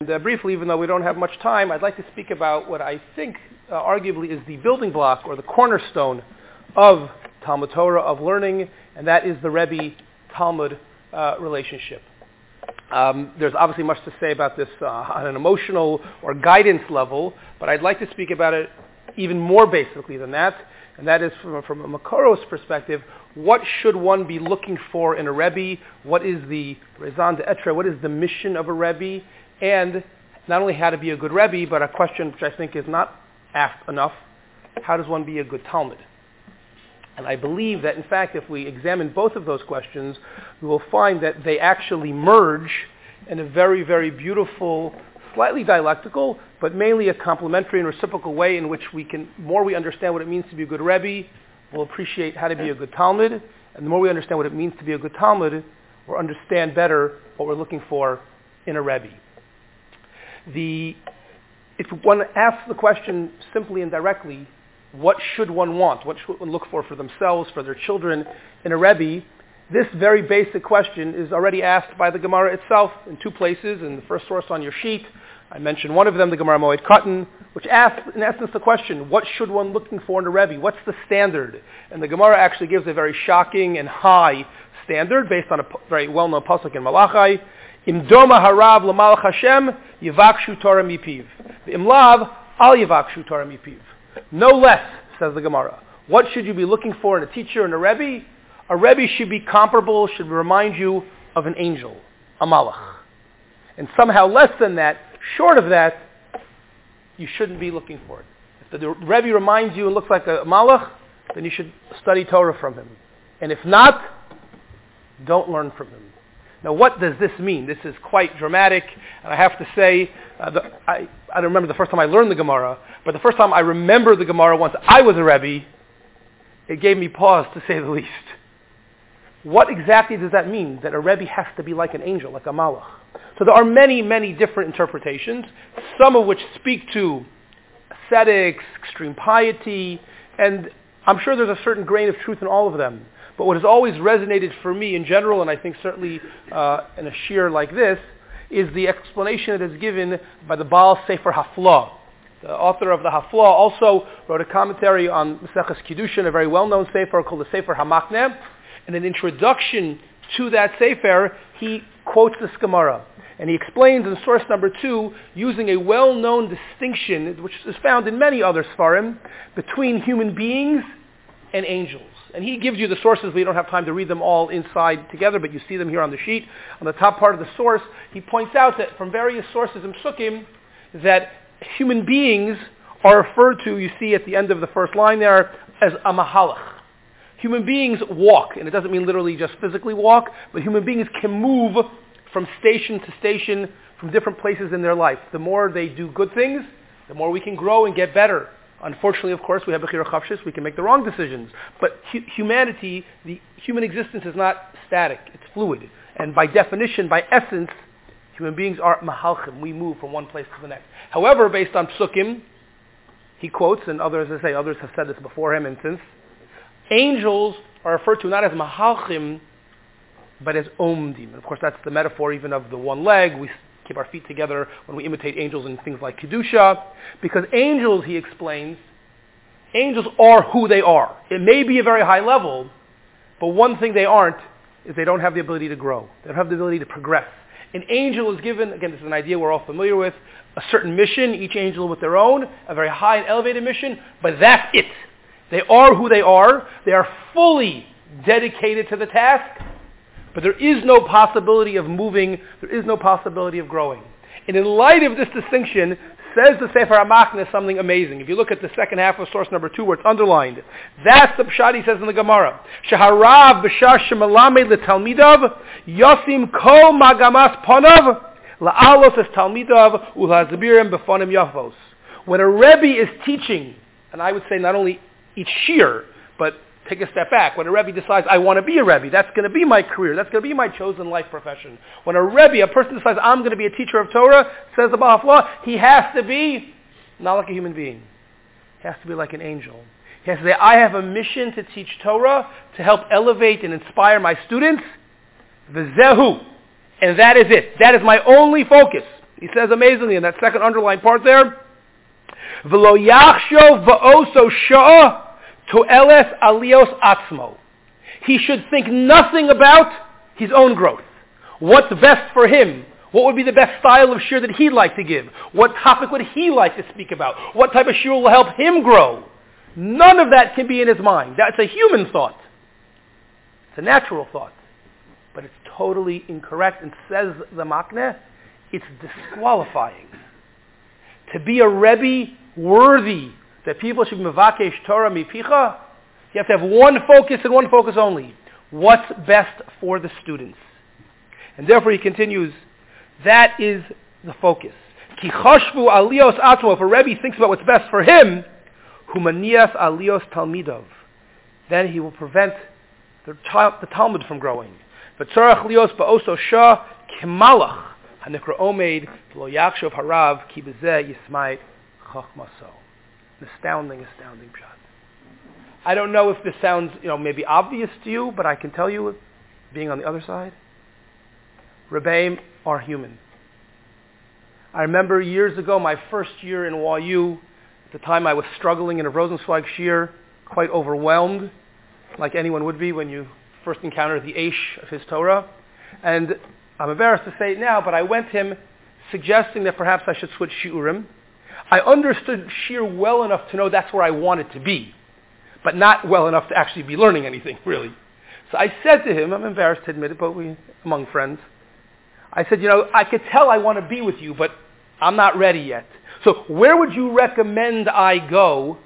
And uh, briefly, even though we don't have much time, I'd like to speak about what I think uh, arguably is the building block or the cornerstone of Talmud Torah, of learning, and that is the Rebbe-Talmid uh, relationship. Um, there's obviously much to say about this uh, on an emotional or guidance level, but I'd like to speak about it even more basically than that, and that is from, from a Makoros perspective, what should one be looking for in a Rebbe? What is the raison d'etre? What is the mission of a Rebbe? And not only how to be a good Rebbe, but a question which I think is not asked enough, how does one be a good Talmid? And I believe that, in fact, if we examine both of those questions, we will find that they actually merge in a very, very beautiful, slightly dialectical, but mainly a complementary and reciprocal way in which we can, more we understand what it means to be a good Rebbe, we'll appreciate how to be a good Talmid, and the more we understand what it means to be a good Talmid, we'll understand better what we're looking for in a Rebbe. The, if one asks the question simply and directly, what should one want? What should one look for for themselves, for their children in a Rebbe? This very basic question is already asked by the Gemara itself in two places. In the first source on your sheet, I mentioned one of them, the Gemara Moed Katan, which asks, in essence, the question, what should one looking for in a Rebbe? What's the standard? And the Gemara actually gives a very shocking and high standard based on a very well-known pasuk in Malachi. Im doma harav l'malach Hashem yivakshu Torah mipiv. Im lav al yivakshu Torah mipiv. No less, says the Gemara. What should you be looking for in a teacher and a Rebbe? A Rebbe should be comparable, should remind you of an angel, a malach. And somehow less than that, short of that, you shouldn't be looking for it. If the Rebbe reminds you and looks like a malach, then you should study Torah from him. And if not, don't learn from him. Now, what does this mean? This is quite dramatic, and I have to say, uh, the, I, I don't remember the first time I learned the Gemara, but the first time I remember the Gemara once I was a Rebbe, it gave me pause, to say the least. What exactly does that mean, that a Rebbe has to be like an angel, like a malach? So there are many, many different interpretations, some of which speak to ascetics, extreme piety, and I'm sure there's a certain grain of truth in all of them. But what has always resonated for me in general, and I think certainly uh, in a shiur like this, is the explanation that is given by the Baal Sefer Haflah. The author of the Haflah also wrote a commentary on Maseches Kiddushin, a very well-known sefer called the Sefer Hamakneh. In an introduction to that sefer, he quotes this Gemara. And he explains in source number two, using a well-known distinction, which is found in many other Sfarim, between human beings and angels. And he gives you the sources. We don't have time to read them all inside together, but you see them here on the sheet. On the top part of the source, he points out that from various sources in Sukkim, that human beings are referred to, you see at the end of the first line there, as a. Human beings walk, and it doesn't mean literally just physically walk, but human beings can move from station to station from different places in their life. The more they do good things, the more we can grow and get better. Unfortunately, of course, we have Bechira Chofshis, we can make the wrong decisions. But hu- humanity, the human existence is not static, it's fluid. And by definition, by essence, human beings are mahalchim. We move from one place to the next. However, based on psukim, he quotes, and others, as I say, others have said this before him and since, angels are referred to not as mahalchim, but as omdim. Of course, that's the metaphor even of the one leg. We keep our feet together when we imitate angels in things like Kedusha. Because angels, he explains, angels are who they are. It may be a very high level, but one thing they aren't is they don't have the ability to grow. They don't have the ability to progress. An angel is given, again, this is an idea we're all familiar with, a certain mission, each angel with their own, a very high and elevated mission, but that's it. They are who they are. They are fully dedicated to the task, but there is no possibility of moving, there is no possibility of growing. And in light of this distinction, says the Sefer HaMakneh something amazing. If you look at the second half of source number two where it's underlined, that's the pshat he says in the Gemara. Shaharav b'shar letalmidav yosim kol magamas ponav la'alos es talmidav ulazbirim befonim. When a Rebbe is teaching, and I would say not only each shiur, but take a step back. When a Rebbe decides, I want to be a Rebbe, that's going to be my career, that's going to be my chosen life profession. When a Rebbe, a person decides, I'm going to be a teacher of Torah, says the Baal Law, he has to be not like a human being. He has to be like an angel. He has to say, I have a mission to teach Torah, to help elevate and inspire my students. V'zehu. And that is it. That is my only focus. He says amazingly in that second underlined part there, V'lo yachshov va'oso sha'ah to eles alios atzmo. He should think nothing about his own growth. What's best for him? What would be the best style of shir that he'd like to give? What topic would he like to speak about? What type of shir will help him grow? None of that can be in his mind. That's a human thought. It's a natural thought. But it's totally incorrect and says the Makneh, it's disqualifying. To be a Rebbe worthy that people should be Mavakesh Torah Mipicha, you have to have one focus and one focus only. What's best for the students? And therefore he continues, that is the focus. Ki alios atmo, if a Rebbe thinks about what's best for him, humanias alios talmidov, then he will prevent the, the Talmid from growing. V'tzorach lios ba'oso shah kemalach, hanikra omeid, lo yakshov harav, ki bezeh yismait chachmaso. An astounding, astounding shot. I don't know if this sounds, you know, maybe obvious to you, but I can tell you, being on the other side, Rebbeim are human. I remember years ago, my first year in YU, at the time I was struggling in a Rosenzweig Shir, quite overwhelmed, like anyone would be when you first encounter the Aish of his Torah. And I'm embarrassed to say it now, but I went to him suggesting that perhaps I should switch Shiurim. I understood sheer well enough to know that's where I wanted to be, but not well enough to actually be learning anything, really. So I said to him, I'm embarrassed to admit it, but we, among friends, I said, you know, I could tell I want to be with you, but I'm not ready yet. So where would you recommend I go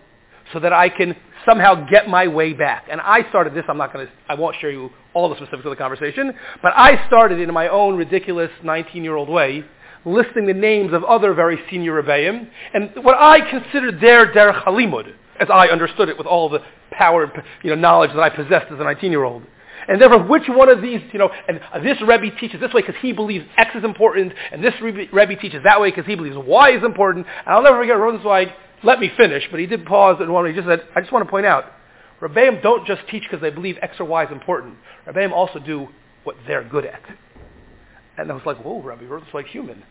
so that I can somehow get my way back? And I started this, I'm not going to, I won't share you all the specifics of the conversation, but I started in my own ridiculous 19-year-old way, listing the names of other very senior Rebbeim, and what I considered their derech halimud, as I understood it with all the power, you know, knowledge that I possessed as a 19-year-old. And therefore, which one of these, you know, and this Rebbe teaches this way because he believes X is important, and this Rebbe teaches that way because he believes Y is important. And I'll never forget Rosenzweig, let me finish, but he did pause and one he just said, I just want to point out, Rebbeim don't just teach because they believe X or Y is important. Rebbeim also do what they're good at. And I was like, whoa, Rebbe, like human.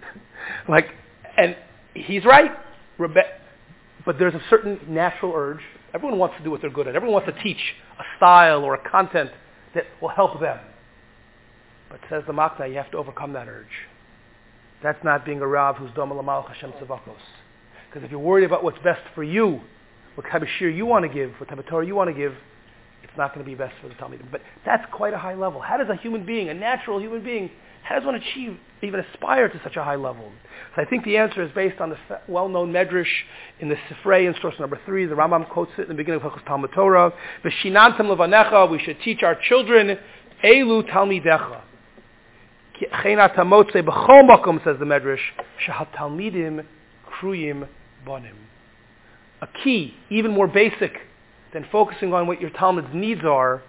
like, and he's right. Rebbe, but there's a certain natural urge Everyone wants to do what they're good at. Everyone wants to teach a style or a content that will help them. But says the Makneh, you have to overcome that urge. That's not being a Rav who's Dom Lamal Hashem Tzavakos. Because if you're worried about what's best for you, what type of shir you want to give, what type of Torah you want to give, it's not going to be best for the Talmidim. But that's quite a high level. How does a human being, a natural human being, how does one achieve, even aspire to such a high level? So I think the answer is based on the well-known medrash in the Sifrei in source number three. The Rambam quotes it in the beginning of Hilchos Talmud Torah. V'shinantam levanecha, we should teach our children, elu talmidecha. Chena tamotze b'chol makom, says the medrash, shahat talmidim kruyim bonim. A key, even more basic than focusing on what your Talmid's needs are,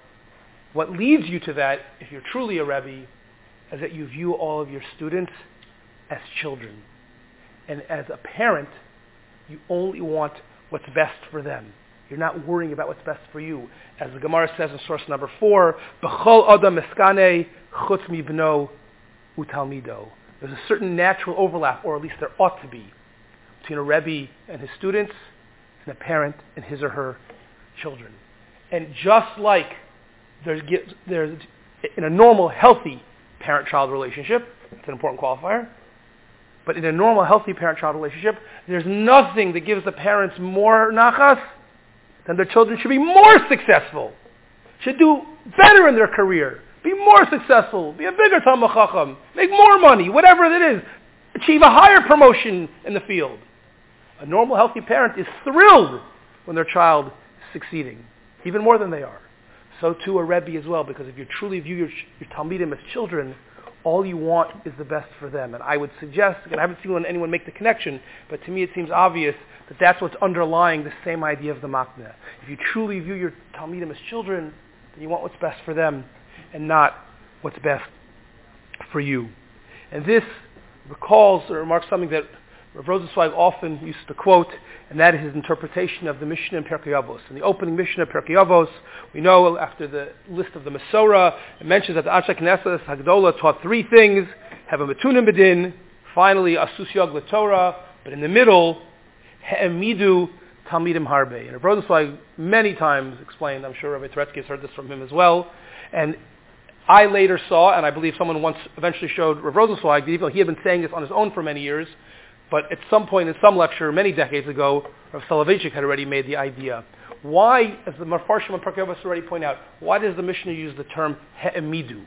what leads you to that, if you're truly a Rebbe, is that you view all of your students as children. And as a parent, you only want what's best for them. You're not worrying about what's best for you. As the Gemara says in source number four, B'chol adam eskane chutz mibno utalmido. There's a certain natural overlap, or at least there ought to be, between a Rebbe and his students and a parent and his or her children. And just like there's, there's in a normal, healthy parent-child relationship, it's an important qualifier, but in a normal, healthy parent-child relationship, there's nothing that gives the parents more nachas than their children should be more successful, should do better in their career, be more successful, be a bigger Talmud make more money, whatever it is, achieve a higher promotion in the field. A normal, healthy parent is thrilled when their child succeeding, even more than they are. So too a Rebbe as well, because if you truly view your, your Talmidim as children, all you want is the best for them. And I would suggest, and I haven't seen anyone make the connection, but to me it seems obvious that that's what's underlying the same idea of the Makneh. If you truly view your Talmidim as children, then you want what's best for them and not what's best for you. And this recalls or remarks something that Rav Rosenzweig often used to quote, and that is his interpretation of the Mishnah in Pirkei Avos. In the opening Mishnah of Pirkei Avos, we know after the list of the Masorah, it mentions that the Anshe Knesset Hagdola taught three things, have a Matunim Bedin, Finally, Asusyog Torah, but in the middle, He'emidu Talmidim Harbe. And Rav Rosenzweig many times explained, I'm sure Rabbi Turetsky has heard this from him as well, and I later saw, and I believe someone once eventually showed Rav Rosenzweig, even though he had been saying this on his own for many years, but at some point in some lecture many decades ago, Rav Soloveitchik had already made the idea. Why, as the Mefarshim and Pirkei Avos already point out, why does the Mishnah use the term he'emidu?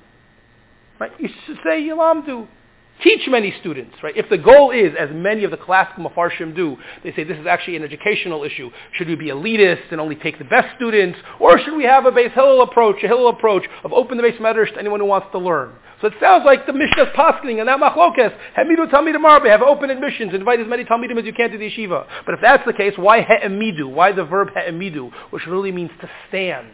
Right? You should say yilamdu. Teach many students, right? If the goal is, as many of the classical mafarshim do, they say this is actually an educational issue. Should we be elitist and only take the best students, or should we have a base Hillel approach, a Hillel approach of open the base matters to anyone who wants to learn? So it sounds like the Mishnah's poskening and that machlokes. Hemidu talmidim marbe. Have open admissions. Invite as many talmidim as you can to the yeshiva. But if that's the case, why he'emidu? Why the verb he'emidu, which really means to stand?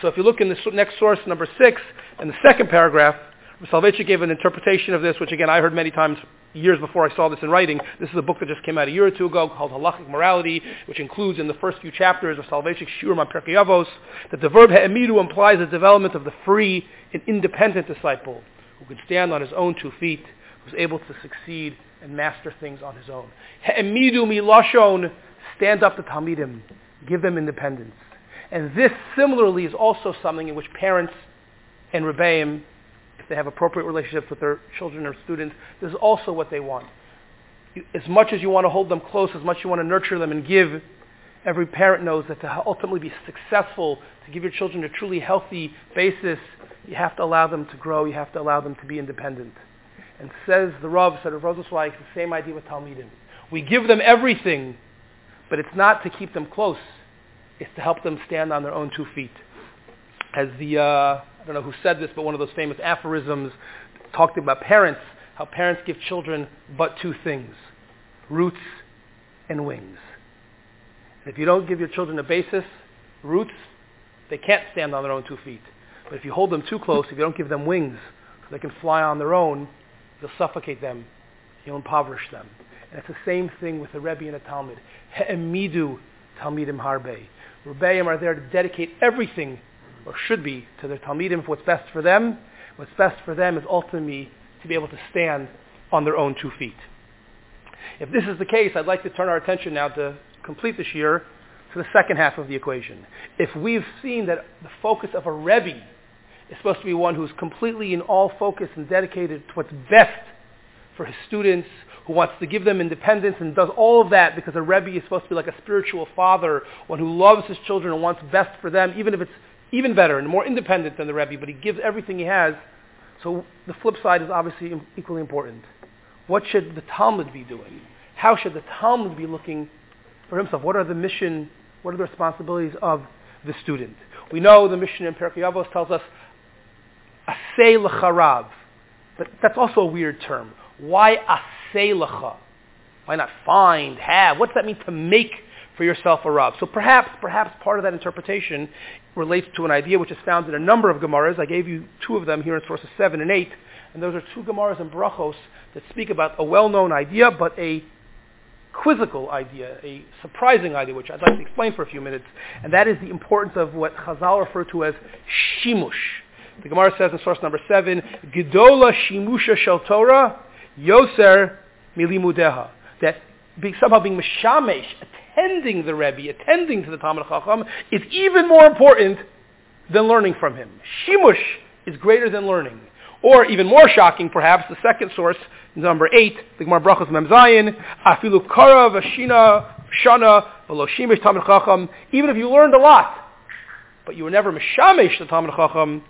So if you look in the next source, number six, in the second paragraph, Soloveitchik gave an interpretation of this, which again I heard many times years before I saw this in writing. This is a book that just came out a year or two ago called Halachic Morality, which includes in the first few chapters of Soloveitchik's Shurim on that the verb he'emidu implies the development of the free and independent disciple who can stand on his own two feet, who's able to succeed and master things on his own. He'emidu milashon, stand up to Talmidim, give them independence. And this similarly is also something in which parents and Rebbeim they have appropriate relationships with their children or students, this is also what they want. As much as you want to hold them close, as much as you want to nurture them and give, every parent knows that to ultimately be successful, to give your children a truly healthy basis, you have to allow them to grow, you have to allow them to be independent. And says the Rav, said Rav Rosenzweig, it's the same idea with Talmidim. We give them everything, but it's not to keep them close. It's to help them stand on their own two feet. As the uh, don't know who said this, but one of those famous aphorisms talked about parents, how parents give children but two things, roots and wings. And if you don't give your children a basis, roots, they can't stand on their own two feet. But if you hold them too close, if you don't give them wings so they can fly on their own, you'll suffocate them. You'll impoverish them. And it's the same thing with the Rebbe and a Talmid. He'emidu Talmidim Harbe. Rebbeim are there to dedicate everything or should be to their Talmidim for what's best for them. What's best for them is ultimately to be able to stand on their own two feet. If this is the case, I'd like to turn our attention now to complete this year to the second half of the equation. If we've seen that the focus of a Rebbe is supposed to be one who's completely in all focus and dedicated to what's best for his students, who wants to give them independence and does all of that because a Rebbe is supposed to be like a spiritual father, one who loves his children and wants best for them, even if it's even better and more independent than the Rebbe, but he gives everything he has. So the flip side is obviously equally important. What should the Talmid be doing? How should the Talmid be looking for himself? What are the mission, what are the responsibilities of the student? We know the mission in Pirkei Avos tells us, asay l'charav. But that's also a weird term. Why asay l'cha? Why not find, have? What does that mean to make for yourself a Rav. So perhaps, perhaps part of that interpretation relates to an idea which is found in a number of Gemaras. I gave you two of them here in sources 7 and 8. And those are two Gemaras and Brachos that speak about a well-known idea, but a quizzical idea, a surprising idea, which I'd like to explain for a few minutes. And that is the importance of what Chazal refer to as shimush. The Gemara says in source number 7, Gedola shimusha shel Torah, yoser milimudeha. That somehow being mishamesh, attending the Rebbe, attending to the Talmid Chacham, is even more important than learning from him. Shimush is greater than learning. Or even more shocking, perhaps, the second source, number eight, the Gemara Brachos Mem Zayin, Afilu Kara Vashina Shana V'lo Shimish Talmid Chacham. Even if you learned a lot, but you were never Mishamesh the Talmid Chacham,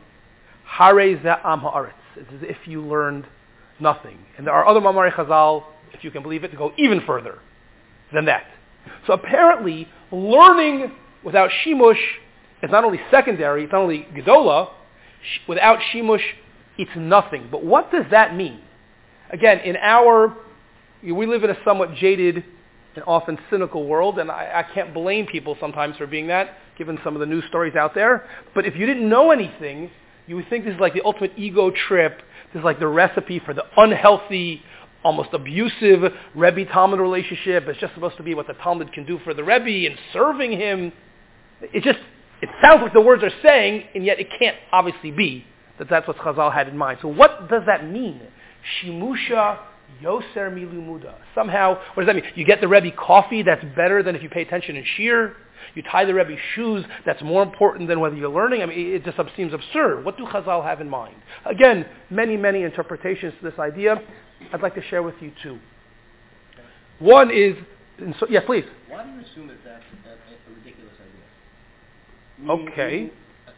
Hare Am Haaretz. It's as if you learned nothing. And there are other Mamari Chazal, if you can believe it, to go even further than that. So apparently, learning without shimush is not only secondary, it's not only gedola. Without shimush, it's nothing. But what does that mean? Again, in our, we live in a somewhat jaded and often cynical world, and I, I can't blame people sometimes for being that, given some of the news stories out there. But if you didn't know anything, you would think this is like the ultimate ego trip. This is like the recipe for the unhealthy almost abusive Rebbe-Talmid relationship. It's just supposed to be what the Talmud can do for the Rebbe and serving him. It just, it sounds like the words are saying, and yet it can't obviously be that that's what Chazal had in mind. So what does that mean? Shimusha Yoser milumuda. Somehow, what does that mean? You get the Rebbe coffee that's better than if you pay attention in shir. You tie the Rebbe shoes that's more important than whether you're learning. I mean, it just seems absurd. What do Chazal have in mind? Again, many, many interpretations to this idea. I'd like to share with you two. One is, so, yes, please. Why do you assume that that's a, a ridiculous idea? Meaning, okay.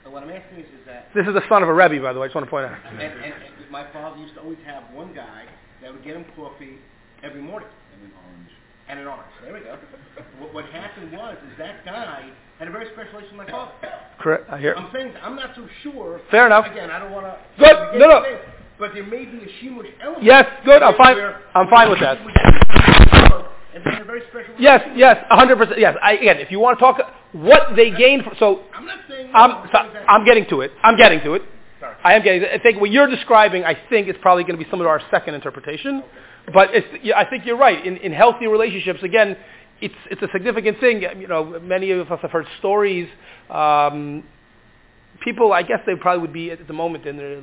Uh, what I'm asking is, is that... This is the son of a Rebbe, by the way. I just want to point out. And, and, and my father used to always have one guy that would get him coffee every morning. And an orange. And an orange. There we go. what, what happened was, is that guy had a very special relationship with my father. Correct. I hear. I'm saying, I'm not so sure. Fair enough. Again, I don't want to... Good. No, no. but there may be a shimush element. Yes, good. I'm fine. I'm fine with that. Yes, yes, 100%. Yes. I, again, if you want to talk what they gained from, so I'm not saying I'm so, I'm getting to it. I'm getting to it. Sorry. I am getting. I think what you're describing, I think, is probably going to be similar to our second interpretation. But I think you're right. In, in healthy relationships, again, it's it's a significant thing. You know, many of us have heard stories. Um, people, I guess they probably would be at the moment in their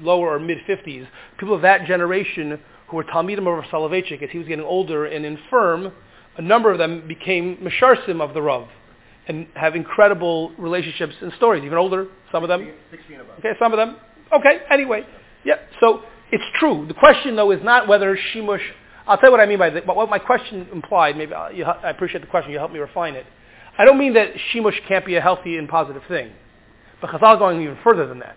lower or mid 50s. People of that generation who were Talmidim of Soloveitchik as he was getting older and infirm, a number of them became Mesharsim of the Rav and have incredible relationships and stories, even older, some of them. 16 above. Okay, some of them. Okay, anyway. Yeah, so it's true. The question, though, is not whether Shimush, I'll tell you what I mean by that, what my question implied, maybe I, you, I appreciate the question, you help me refine it. I don't mean that Shimush can't be a healthy and positive thing, but Chazal going even further than that.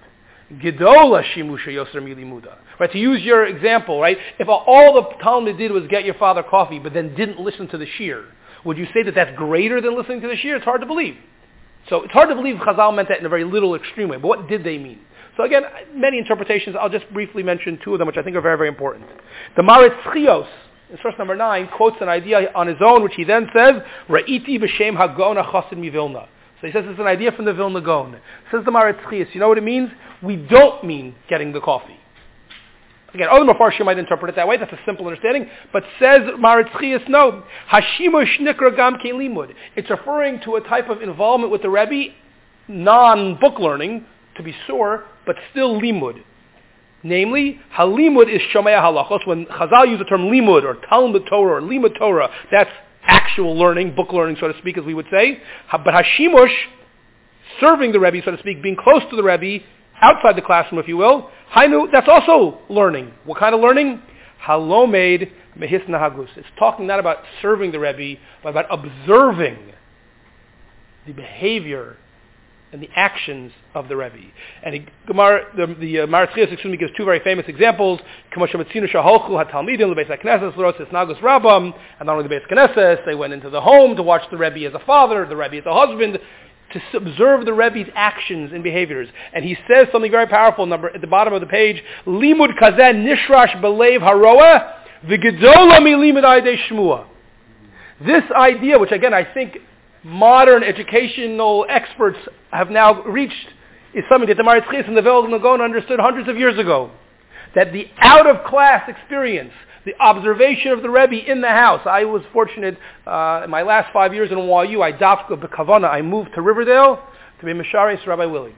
Gedola shimusha yoser milimuda. Right, to use your example, right, if all the Talmid did was get your father coffee, but then didn't listen to the shir, would you say that that's greater than listening to the shir? It's hard to believe. So it's hard to believe Chazal meant that in a very little extreme way. But what did they mean? So again, many interpretations. I'll just briefly mention two of them, which I think are very, very important. The Maritz Chios, in source number nine, quotes an idea on his own, which he then says, Ra'iti b'shem hagona chosid mivilna. So he says it's an idea from the Vilna Gaon. Says the Maritz Chios. You know what it means? We don't mean getting the coffee. Again, other Mepharshim might interpret it that way. That's a simple understanding. But says Maritzchias, no. Hashimush nikra gam limud. It's referring to a type of involvement with the Rebbe, non-book learning, to be sure, but still limud. Namely, halimud is shomea halachos. When Chazal use the term limud or Talmud Torah or limud Torah, that's actual learning, book learning, so to speak, as we would say. But hashimush, serving the Rebbe, so to speak, being close to the Rebbe, outside the classroom, if you will, Hainu, that's also learning. What kind of learning? Halomed mehis nahagus. It's talking not about serving the Rebbe, but about observing the behavior and the actions of the Rebbe. And he, Gemara, the, the uh, excuse me, gives two very famous examples. And not only the Beis Knesset, they went into the home to watch the Rebbe as a father, the Rebbe as a husband to observe the Rebbe's actions and behaviors. And he says something very powerful number at the bottom of the page, Limud kazen nishrash belev haroa v'gedola milimud aydei. This idea, which again I think modern educational experts have now reached, is something that the Maritz and the Vilna Gaon understood hundreds of years ago. That the out-of-class experience the observation of the Rebbe in the house. I was fortunate uh, in my last five years in YU, I dafka bekavana, I moved to Riverdale to be Misharis Rabbi Willig.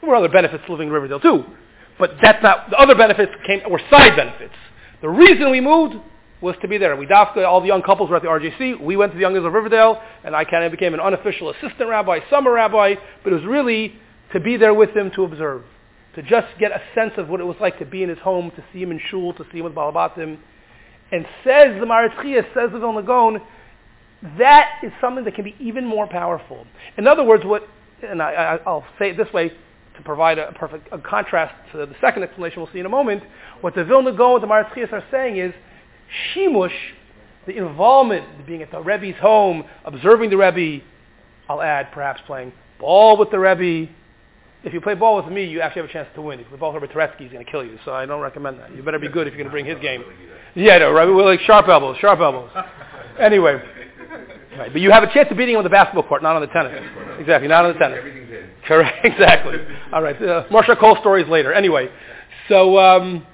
There were other benefits living in Riverdale too, but that's not, the other benefits came, were side benefits. The reason we moved was to be there. We dafka, all the young couples were at the RJC. We went to the Young of Riverdale, and I kind of became an unofficial assistant rabbi, summer rabbi, but it was really to be there with them to observe to just get a sense of what it was like to be in his home, to see him in shul, to see him with Balabatim. And says the Maritzchia, says the Vilna that is something that can be even more powerful. In other words, what, and I, will say it this way to provide a perfect a contrast to the second explanation we'll see in a moment, what the Vilna Gaon and the Maritzchias are saying is, Shimush, the involvement, being at the Rebbe's home, observing the Rebbe, I'll add perhaps playing ball with the Rebbe, if you play ball with me, you actually have a chance to win. If you play ball with Turetsky, he's going to kill you. So I don't recommend that. You better be good if you're going to bring his game. Yeah, no, right? We're like sharp elbows, sharp elbows. Anyway, right, but you have a chance of beating him on the basketball court, not on the tennis. Exactly, not on the tennis. Everything's in. Correct, exactly. All right, uh, Marsha Cole stories later. Anyway, so um,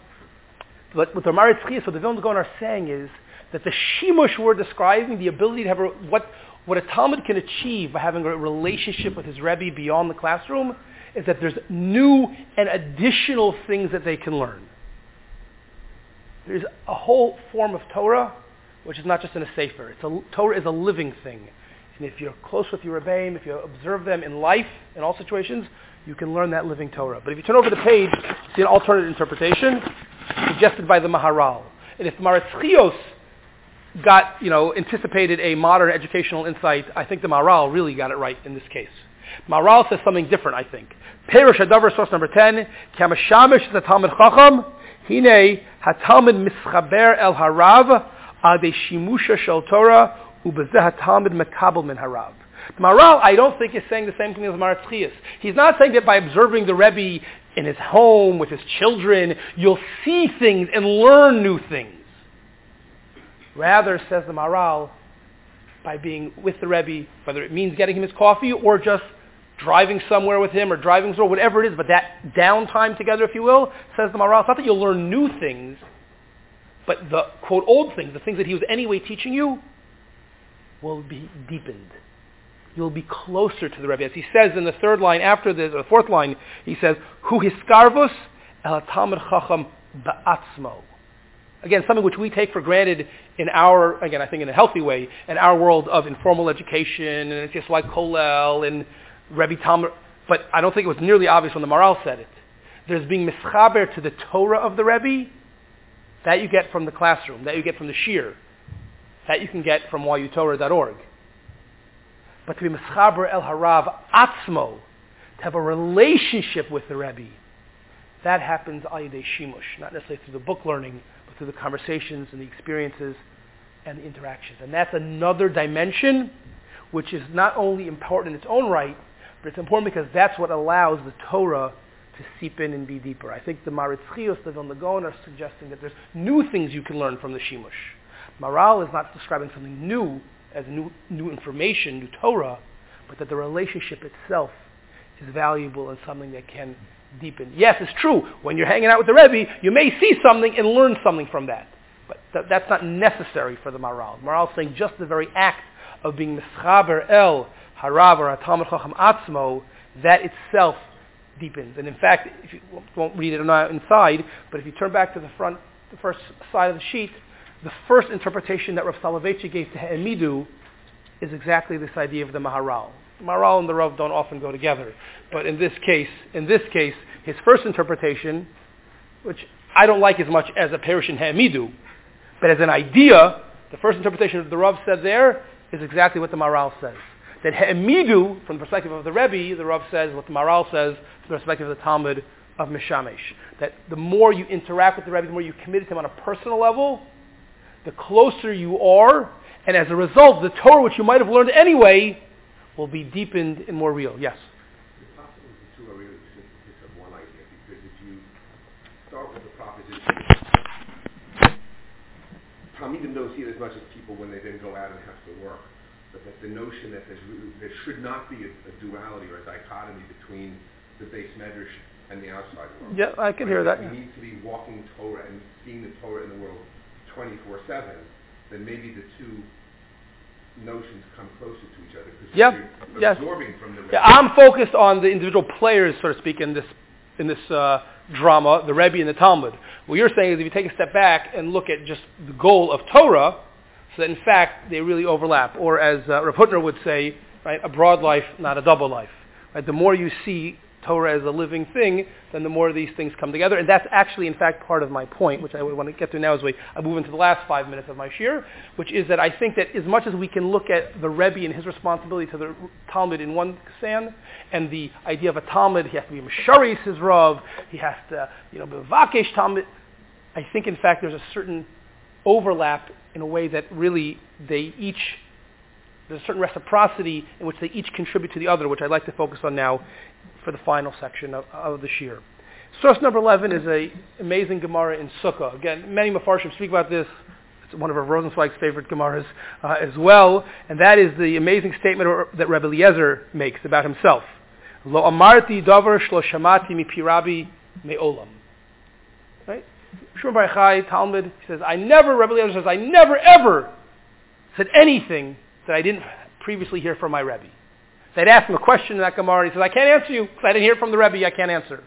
what, what the Maritz what the Vilna Gaon are saying is that the shimush we're describing, the ability to have a, what what a Talmid can achieve by having a relationship with his Rebbe beyond the classroom is that there's new and additional things that they can learn. There's a whole form of Torah which is not just in a sefer. It's a, Torah is a living thing. And if you're close with your Rebbeim, if you observe them in life, in all situations, you can learn that living Torah. But if you turn over the page, see an alternate interpretation suggested by the Maharal. And if Maratzios got, you know, anticipated a modern educational insight, I think the Maharal really got it right in this case. Maharal says something different, I think. Perush Hadavar, source number 10, Kamashamish the Talmid Chacham, Hine HaTalmud Mischaber El Harav, Ade Shimusha Shel Torah, Ubezeh HaTalmud Mekabel Min Harav. The Maharal, I don't think, is saying the same thing as Maratzias. He's not saying that by observing the Rebbe in his home with his children, you'll see things and learn new things. Rather, says the Maharal, by being with the Rebbe, whether it means getting him his coffee or just driving somewhere with him or driving somewhere, whatever it is, but that downtime together, if you will, says the Maharal, it's not that you'll learn new things, but the, quote, old things, the things that he was anyway teaching you, will be deepened. You'll be closer to the Rebbe. As he says in the third line after this, or the fourth line, he says, Hu hiskarvus el talmid chacham ba'atzmo. Again, something which we take for granted in our, again, I think in a healthy way, in our world of informal education, and it's just like Kollel and Rebbe Talmid. But I don't think it was nearly obvious when the Maharal said it. There's being mischaber to the Torah of the Rebbe, that you get from the classroom, that you get from the shir, that you can get from yutorah.org. But to be mischaber el harav atzmo, to have a relationship with the Rebbe, that happens al yedei shimush, not necessarily through the book learning, but through the conversations and the experiences and the interactions. And that's another dimension which is not only important in its own right, but it's important because that's what allows the Torah to seep in and be deeper. I think the Maritzchios, the Vilna Gaon are suggesting that there's new things you can learn from the Shimush. Maharal is not describing something new as new, new information, new Torah, but that the relationship itself is valuable and something that can deepen. Yes, it's true. When you're hanging out with the Rebbe, you may see something and learn something from that. But th- that's not necessary for the Maharal. Maharal is saying just the very act of being mischaber el harav or atalmud chacham atzmo, that itself deepens. And in fact, if you won't read it on inside, but if you turn back to the front, the first side of the sheet, the first interpretation that Rav Soloveitchik gave to Ha'emidu is exactly this idea of the Maharal. The Maharal and the Rav don't often go together, but in this case, in this case, his first interpretation, which I don't like as much as a parish in Ha'emidu, but as an idea, the first interpretation of the Rav said there is exactly what the Maharal says. That Ha'emidu, from the perspective of the Rebbe, the Rav says what the Maharal says from the perspective of the Talmid of Mishamesh. That the more you interact with the Rebbe, the more you commit to him on a personal level, the closer you are, and as a result, the Torah, which you might have learned anyway, will be deepened and more real. Yes? It's possible the two are really synthesis of one idea, because if you start with the proposition, Talmidim don't see it as much as people when they then go out and have to work, but that the notion that really, there should not be a, a, duality or a dichotomy between the base medrash and the outside world. Yeah, I can right? hear that. We need to be walking Torah and seeing the Torah in the world 24/7, then maybe the two notions come closer to each other because yep. you're yes. absorbing from the. Yeah, I'm focused on the individual players, so to speak, in this in this uh, drama, the Rebbe and the Talmid. What you're saying is, if you take a step back and look at just the goal of Torah, so that in fact they really overlap, or as uh, Rav Hutner would say, right, a broad life, not a double life. Right? The more you see Torah as a living thing, then the more these things come together. And that's actually, in fact, part of my point, which I want to get to now as we I move into the last five minutes of my shir, which is that I think that as much as we can look at the Rebbe and his responsibility to the Talmid in one stand, and the idea of a Talmid, he has to be Misharis his Rav, he has to, you know, be Vakesh Talmud. I think, in fact, there's a certain overlap in a way that really they each there's a certain reciprocity in which they each contribute to the other, which I'd like to focus on now for the final section of, of the Shir. Source number 11 is an amazing Gemara in Sukkah. Again, many Mefarshim speak about this. It's one of Rav Rosenzweig's favorite Gemaras uh, as well. And that is the amazing statement that Rebbe Eliezer makes about himself. Lo amarti davar shlo shamati mipirabi me'olam. Right? Shmuel Bar Talmud, he says, I never, Rebbe Eliezer says, I never ever said anything that I didn't previously hear from my Rebbe. They'd ask him a question in that Gemara, and he says, I can't answer you because I didn't hear it from the Rebbe, I can't answer.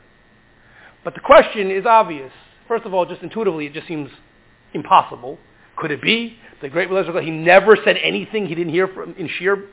But the question is obvious. First of all, just intuitively, it just seems impossible. Could it be? The great Eliezer, he never said anything he didn't hear from in Shir.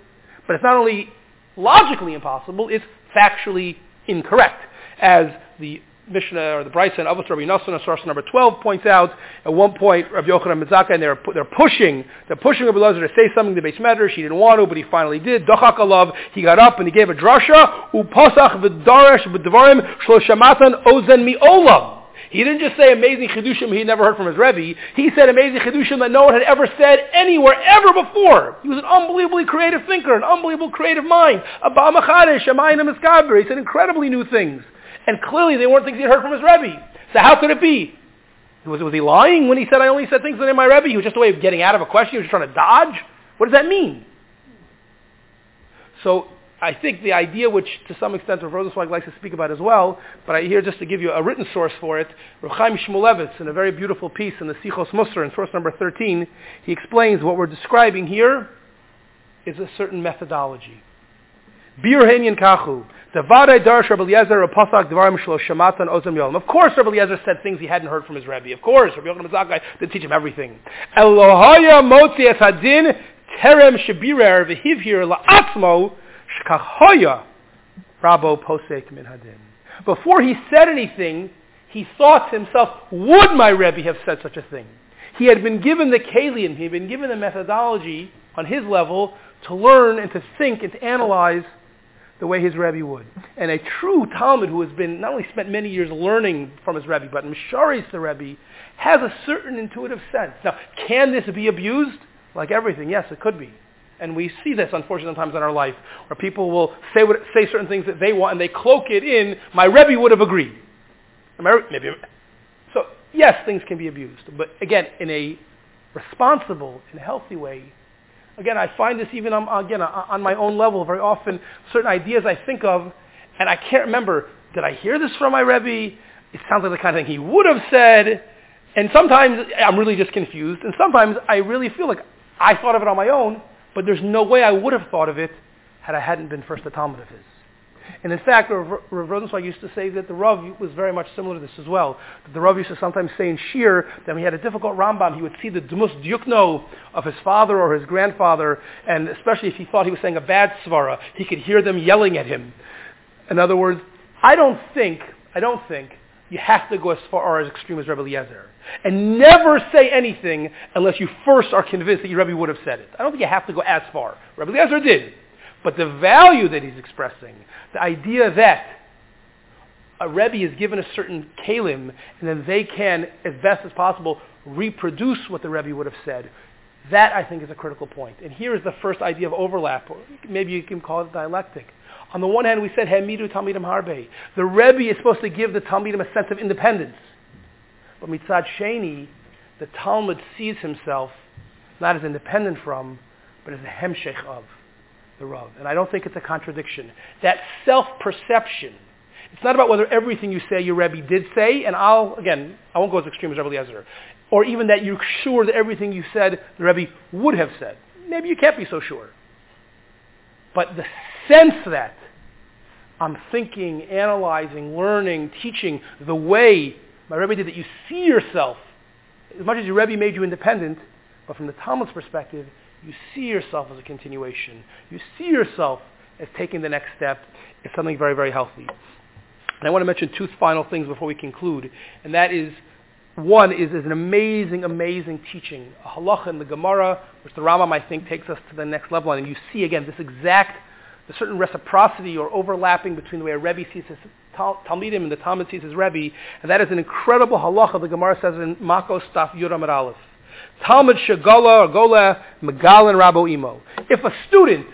But it's not only logically impossible, it's factually incorrect. As the Mishnah or the Brisa and Avos Rabbi Nassan, source number 12, points out at one point Rabbi Yochanan Mitzaka, and they're, they're pushing, they're pushing Rabbi Lazar to say something to Beis Medrash. He didn't want to, but he finally did. Dochak alav, he got up and he gave a drasha, upasach v'darash v'dvarim shloshamatan ozen mi'olam. He didn't just say amazing chidushim he never heard from his Rebbe. He said amazing chidushim that no one had ever said anywhere ever before. He was an unbelievably creative thinker, an unbelievable creative mind. Abba Machadesh, Shamayim He said incredibly new things. And clearly they weren't things he'd heard from his Rebbe. So how could it be? Was, was he lying when he said, I only said things that in my Rebbe? He was just a way of getting out of a question. He was just trying to dodge? What does that mean? So I think the idea which to some extent Rav Rosenzweig likes to speak about as well, but I here just to give you a written source for it, Rav Chaim Shmulevitz in a very beautiful piece in the Sichos Musar in source number 13, he explains what we're describing here is a certain methodology. Bir kachu. Of course, Rabbi Eliezer said things he hadn't heard from his Rebbe. Of course, Rabbi Yochanan Zakkai didn't teach him everything. Terem shebirer v'hivhir la'atzmo shkachoya rabo posek min hadin. Before he said anything, he thought to himself, would my Rebbe have said such a thing? He had been given the kalian, he had been given the methodology on his level to learn and to think and to analyze the way his Rebbe would. And a true Talmid who has been not only spent many years learning from his Rebbe, but Misharis the Rebbe, has a certain intuitive sense. Now, can this be abused? Like everything, yes, it could be. And we see this, unfortunately, sometimes in our life, where people will say, what, say certain things that they want, and they cloak it in, my Rebbe would have agreed. Maybe. So, yes, things can be abused. But again, in a responsible and healthy way, Again, I find this even on, again on my own level very often. Certain ideas I think of, and I can't remember. Did I hear this from my Rebbe? It sounds like the kind of thing he would have said. And sometimes I'm really just confused. And sometimes I really feel like I thought of it on my own, but there's no way I would have thought of it had I hadn't been first a Talmid of his. And in fact, Rav Rosenzweig used to say that the Rav was very much similar to this as well. The Rav used to sometimes say in Shir that when he had a difficult Rambam, he would see the Dmus Dyukno of his father or his grandfather, and especially if he thought he was saying a bad svara, he could hear them yelling at him. In other words, I don't think, I don't think you have to go as far as extreme as Rebbe Eliezer. And never say anything unless you first are convinced that your Rebbe would have said it. I don't think you have to go as far. Rebbe Eliezer did. But the value that he's expressing, the idea that a Rebbe is given a certain kalim, and then they can, as best as possible, reproduce what the Rebbe would have said, that I think is a critical point. And here is the first idea of overlap, or maybe you can call it dialectic. On the one hand, we said, Hemidu Talmidim Harbe. The Rebbe is supposed to give the Talmidim a sense of independence. But Mitzad Sheni, the Talmid sees himself not as independent from, but as a hemshech of the Rav. And I don't think it's a contradiction. That self-perception, it's not about whether everything you say your Rebbe did say, and I'll, again, I won't go as extreme as Rebbe Eliezer, or even that you're sure that everything you said the Rebbe would have said. Maybe you can't be so sure. But the sense that I'm thinking, analyzing, learning, teaching the way my Rebbe did that you see yourself, as much as your Rebbe made you independent, but from the Talmid's perspective, you see yourself as a continuation. You see yourself as taking the next step. It's something very, very healthy. And I want to mention two final things before we conclude, and that is, one is, is an amazing, amazing teaching, a halacha in the Gemara, which the Rambam, I think, takes us to the next level. And you see, again, this exact, the certain reciprocity or overlapping between the way a Rebbe sees his Talmidim and the Talmid sees his Rebbe, and that is an incredible halacha the Gemara says in Makos Staf Yuram Aleph. Talmid Shagala or Gola Megalin Rabo Imo. If a student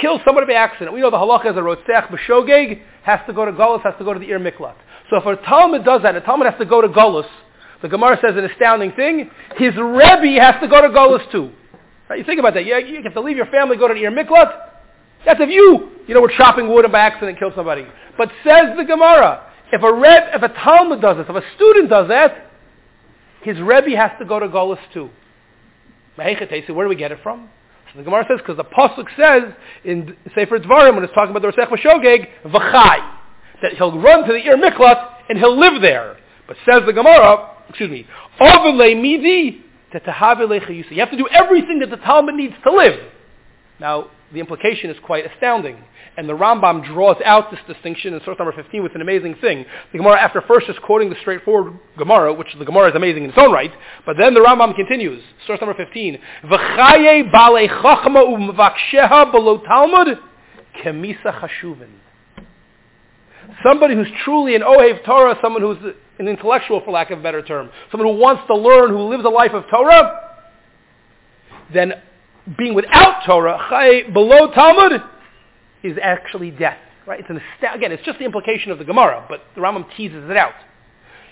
kills somebody by accident, we know the halacha is a rotzech b'shogeg, has to go to Golos, has to go to the Ir Miklat. So if a Talmid does that, a Talmid has to go to Golos, the Gemara says an astounding thing, his Rebbe has to go to Golos too. You think about that. You, you have to leave your family, go to Ir Miklat. That's if you, you know, were chopping wood and by accident kill somebody. But says the Gemara, if a Reb, if a Talmid does this, if a student does that, his Rebbe has to go to Golos too. Where do we get it from? So the Gemara says, because the Pasuk says in Sefer Dvarim, when it's talking about the Resech Vashogeg, V'chai, that he'll run to the Ir Miklat and he'll live there. But says the Gemara, excuse me, Ovele Midi you have to do everything that the Talmid needs to live. Now, the implication is quite astounding. And the Rambam draws out this distinction in source number 15 with an amazing thing. The Gemara, after first just quoting the straightforward Gemara, which the Gemara is amazing in its own right, but then the Rambam continues, source number 15, V'chaye balei chachma u'mvaksheha below Talmud. Somebody who's truly an Ohev Torah, someone who's an intellectual, for lack of a better term, someone who wants to learn, who lives a life of Torah, then being without Torah, chay, below Talmud, is actually death. Right? It's an, again, it's just the implication of the Gemara, but the Rambam teases it out.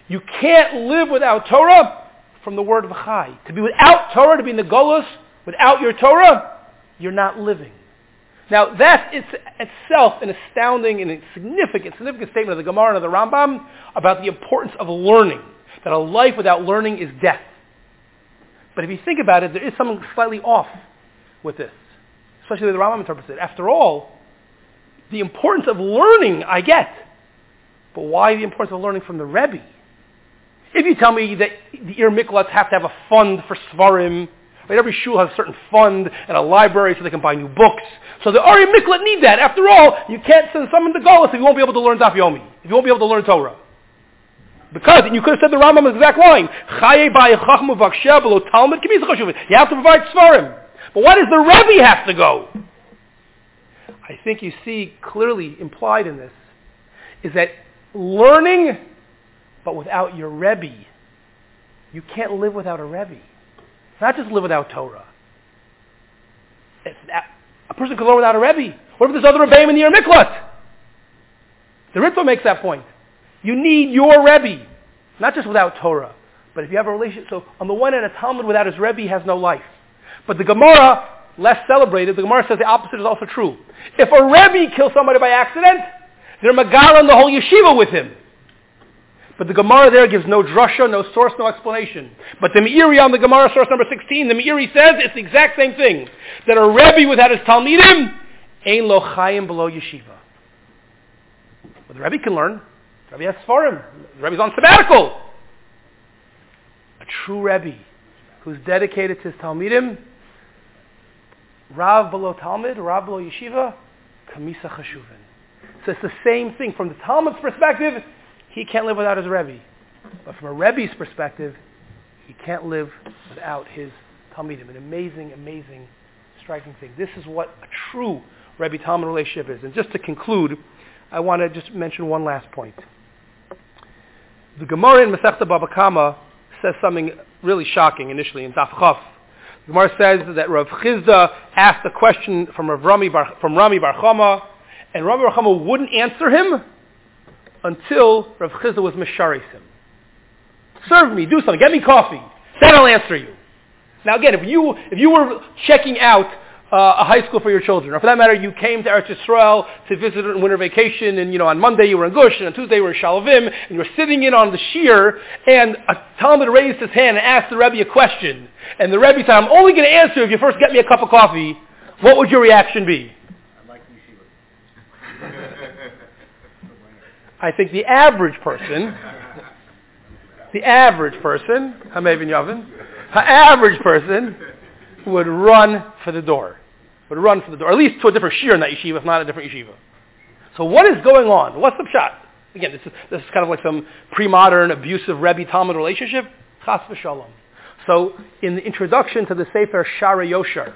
You can't live without Torah from the word of Chai. To be without Torah, to be in the Golos, without your Torah, you're not living. Now that is itself an astounding and significant, significant statement of the Gemara and of the Rambam about the importance of learning. That a life without learning is death. But if you think about it, there is something slightly off with this, especially the Rambam interprets it. After all, the importance of learning I get, but why the importance of learning from the Rebbe? If you tell me that the Ir Miklats have to have a fund for Sfarim, right? every shul has a certain fund and a library so they can buy new books. So the Ari Miklat need that. After all, you can't send someone to Golis if you won't be able to learn Daf if you won't be able to learn Torah. Because, and you could have said the Rambam's exact line, You have to provide Sfarim. But why does the Rebbe have to go? I think you see clearly implied in this is that learning, but without your Rebbe, you can't live without a Rebbe. Not just live without Torah. a person could learn without a Rebbe. What if there's other Rebbeim in the Miklat? The Ritva makes that point. You need your Rebbe, not just without Torah, but if you have a relationship. So on the one hand, a Talmid without his Rebbe has no life. But the Gemara, less celebrated, the Gemara says the opposite is also true. If a Rebbe kills somebody by accident, they're Megala and the whole yeshiva with him. But the Gemara there gives no drasha, no source, no explanation. But the Meiri on the Gemara source number 16, the Meiri says it's the exact same thing. That a Rebbe without his Talmidim, ain't lo chayim below yeshiva. But the Rebbe can learn. The Rebbe has Sfarim. The Rebbe's on sabbatical. A true Rebbe who's dedicated to his Talmidim, Rav below Talmud, Rav below Yeshiva, Kamisa Chashuvin. So it's the same thing. From the Talmid's perspective, he can't live without his Rebbe. But from a Rebbe's perspective, he can't live without his Talmidim. An amazing, amazing, striking thing. This is what a true Rebbe Talmid relationship is. And just to conclude, I want to just mention one last point. The Gemara in Masechta Baba Kama says something really shocking initially in Daf. The Gemara says that Rav Chisda asked a question from Rav Rami Bar, from Rami Bar Chama, and Rami Bar Chama wouldn't answer him until Rav Chisda was misharis him. Serve me, do something, get me coffee. Then I'll answer you. Now again, if you if you were checking out uh, a high school for your children. Or for that matter, you came to Eretz Yisrael to visit in winter vacation, and you know on Monday you were in Gush, and on Tuesday you were in Shaalvim, and you were sitting in on the shear, and a Talmid raised his hand and asked the Rebbe a question, and the Rebbe said, "I'm only going to answer if you first get me a cup of coffee." What would your reaction be? I like I think the average person, the average person, Hamevin Yavin, the average person would run for the door. Would run for the door, at least to a different shir in that yeshiva, if not a different yeshiva. So what is going on? What's the shot? Again, this is, this is kind of like some pre-modern abusive Rebbe Talmid relationship. Chas v'shalom. So in the introduction to the Sefer Shaarei Yosher,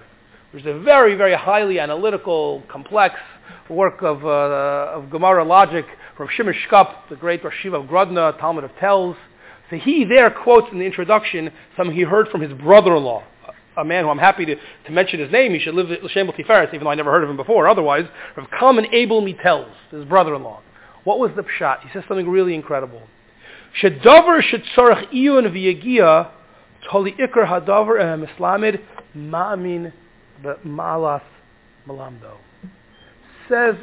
which is a very, very highly analytical, complex work of, uh, of Gemara logic from Shimon Shkop, the great Rosh of Grodna, Talmid of Telz. So he there quotes in the introduction something he heard from his brother-in-law, a man who I'm happy to, to mention his name. He should live L'Shem Tiferes, even though I never heard of him before. Otherwise, Rav Kalman Abel Mitels, his brother-in-law. What was the pshat? He says something really incredible. Shedover shetzorach iyun v'yagia toli ikar hadavar ehem ma'amin b'ma'alas malamdo. Says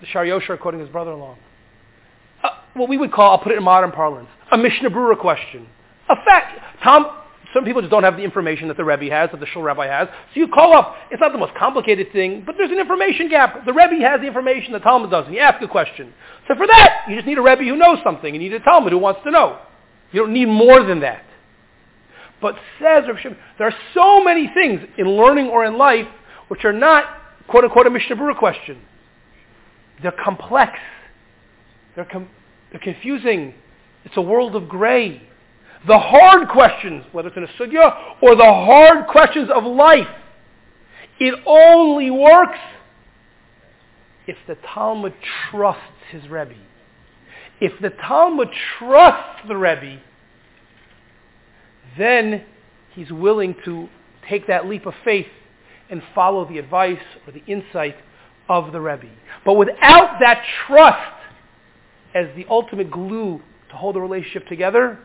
the Shar Yosher, quoting his brother-in-law. Uh, what we would call, I'll put it in modern parlance, a Mishnah Berurah question. A fact. Tom, some people just don't have the information that the Rebbe has, that the Shul Rabbi has. So you call up. It's not the most complicated thing, but there's an information gap. The Rebbe has the information the Talmid doesn't. You ask a question. So for that, you just need a Rebbe who knows something. You need a Talmid who wants to know. You don't need more than that. But says Rav Shimon, there are so many things in learning or in life which are not, quote unquote, a Mishnah Berurah question. They're complex. They're, com- they're confusing. It's a world of gray. The hard questions, whether it's in a sugya or the hard questions of life, it only works if the Talmid trusts his Rebbe. If the Talmid trusts the Rebbe, then he's willing to take that leap of faith and follow the advice or the insight of the Rebbe. But without that trust as the ultimate glue to hold the relationship together,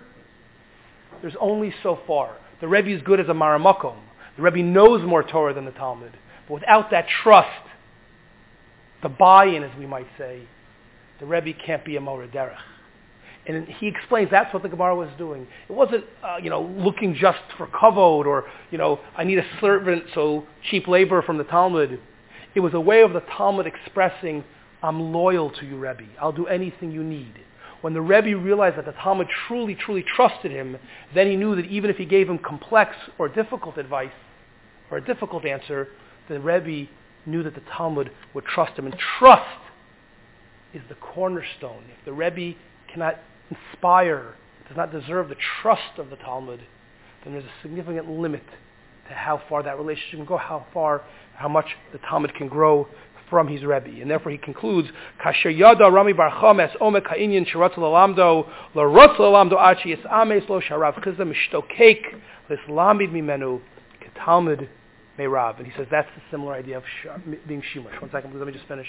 there's only so far. The Rebbe is good as a maramakom. The Rebbe knows more Torah than the Talmid. But without that trust, the buy-in, as we might say, the Rebbe can't be a Moreh Derech. And he explains that's what the Gemara was doing. It wasn't, uh, you know, looking just for kavod or, you know, I need a servant, so cheap labor from the Talmid. It was a way of the Talmid expressing, I'm loyal to you, Rebbe. I'll do anything you need. When the Rebbe realized that the Talmid truly, truly trusted him, then he knew that even if he gave him complex or difficult advice or a difficult answer, the Rebbe knew that the Talmid would trust him. And trust is the cornerstone. If the Rebbe cannot inspire, does not deserve the trust of the Talmid, then there's a significant limit to how far that relationship can go, how far, how much the Talmid can grow from his Rebbe. And therefore he concludes, Kasher yada Rami bar Chomes omek ha'inyan shiratz lalamdo, larotz lalamdo achi yisames lo sharav chizah mishtokek lislamid mimenu ketalmud meirav. And he says that's the similar idea of being shimush. One second, please, let me just finish.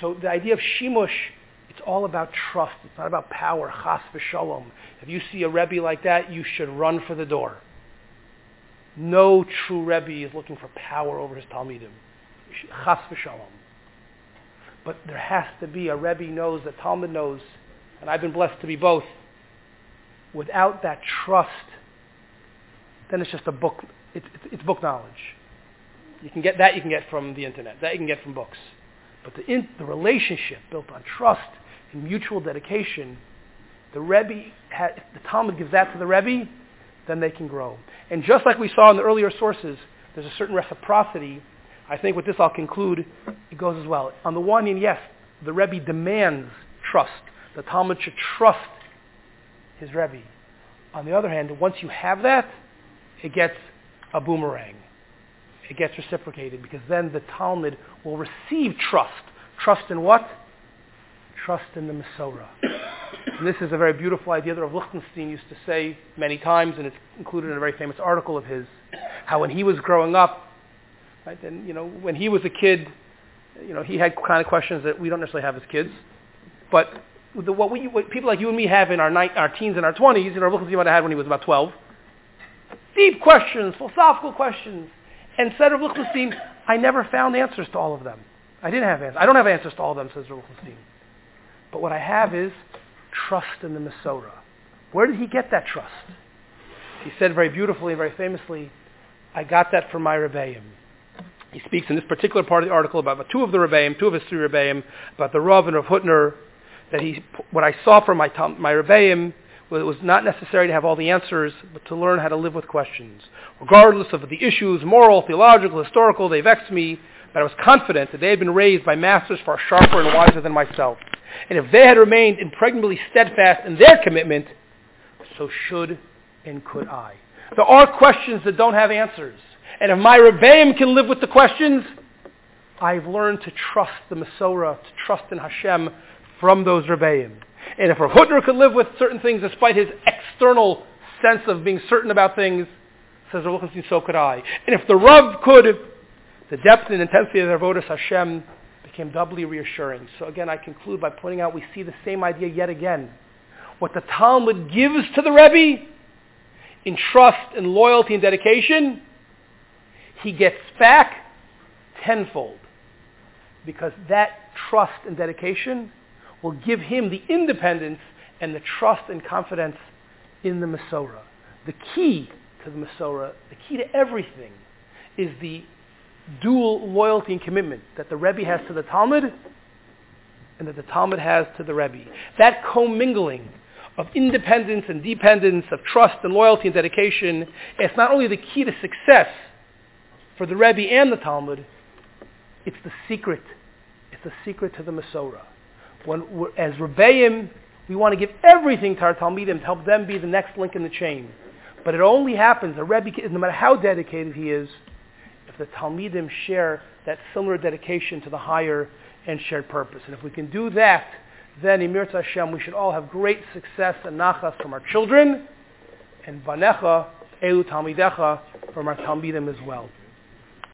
So the idea of shimush, it's all about trust. It's not about power, chas v'shalom. If you see a Rebbe like that, you should run for the door. No true Rebbe is looking for power over his Talmidim. Chas v'shalom. But there has to be a Rebbe knows, a Talmid knows, and I've been blessed to be both. Without that trust, then it's just a book. It's, it's, book knowledge. You can get that. You can get from the internet. That you can get from books. But the, in, the relationship built on trust and mutual dedication, the Rebbe, if the Talmid gives that to the Rebbe, then they can grow. And just like we saw in the earlier sources, there's a certain reciprocity. I think with this I'll conclude, it goes as well. On the one hand, yes, the Rebbe demands trust. The Talmid should trust his Rebbe. On the other hand, once you have that, it gets a boomerang. It gets reciprocated because then the Talmid will receive trust. Trust in what? Trust in the Masorah. and this is a very beautiful idea that Rav Lichtenstein used to say many times, and it's included in a very famous article of his, how when he was growing up, right, and you know, when he was a kid, you know, he had kind of questions that we don't necessarily have as kids, but the, what, we, what people like you and me have in our, night, our teens and our 20s, you know, Rav Lichtenstein might have had when he was about 12, deep questions, philosophical questions, and said Rav Lichtenstein, I never found answers to all of them. I didn't have answers. I don't have answers to all of them, says Rav Lichtenstein. But what I have is trust in the Masorah. Where did he get that trust? He said very beautifully and very famously, I got that from my Rebbeim. He speaks in this particular part of the article about two of the Rebbeim, two of his three Rebbeim, about the Rav and Rav Hutner, that he, what I saw from my, my Rebbeim it was not necessary to have all the answers, but to learn how to live with questions. Regardless of the issues, moral, theological, historical, they vexed me, but I was confident that they had been raised by masters far sharper and wiser than myself. And if they had remained impregnably steadfast in their commitment, so should and could I. There are questions that don't have answers. And if my Rebbeim can live with the questions, I've learned to trust the Masorah, to trust in Hashem from those Rebbeim. And if Rav Hutner could live with certain things despite his external sense of being certain about things, says Rav Lichtenstein, so could I. And if the Rav could, the depth and intensity of their Avodas Hashem became doubly reassuring. So again, I conclude by pointing out we see the same idea yet again. What the Talmid gives to the Rebbe in trust and loyalty and dedication, he gets back tenfold. Because that trust and dedication will give him the independence and the trust and confidence in the Masorah. The key to the Masorah, the key to everything, is the dual loyalty and commitment that the Rebbe has to the Talmid and that the Talmid has to the Rebbe. That commingling of independence and dependence, of trust and loyalty and dedication. is not only the key to success for the Rebbe and the Talmid, it's the secret. It's the secret to the Masorah. When, as Rebbeim, we want to give everything to our Talmidim to help them be the next link in the chain. But it only happens, a Rebbe, no matter how dedicated he is, if the Talmidim share that similar dedication to the higher and shared purpose. And if we can do that, then Mirza Hashem, we should all have great success and nachas from our children, and vanecha, elu talmidecha, from our talmidim as well.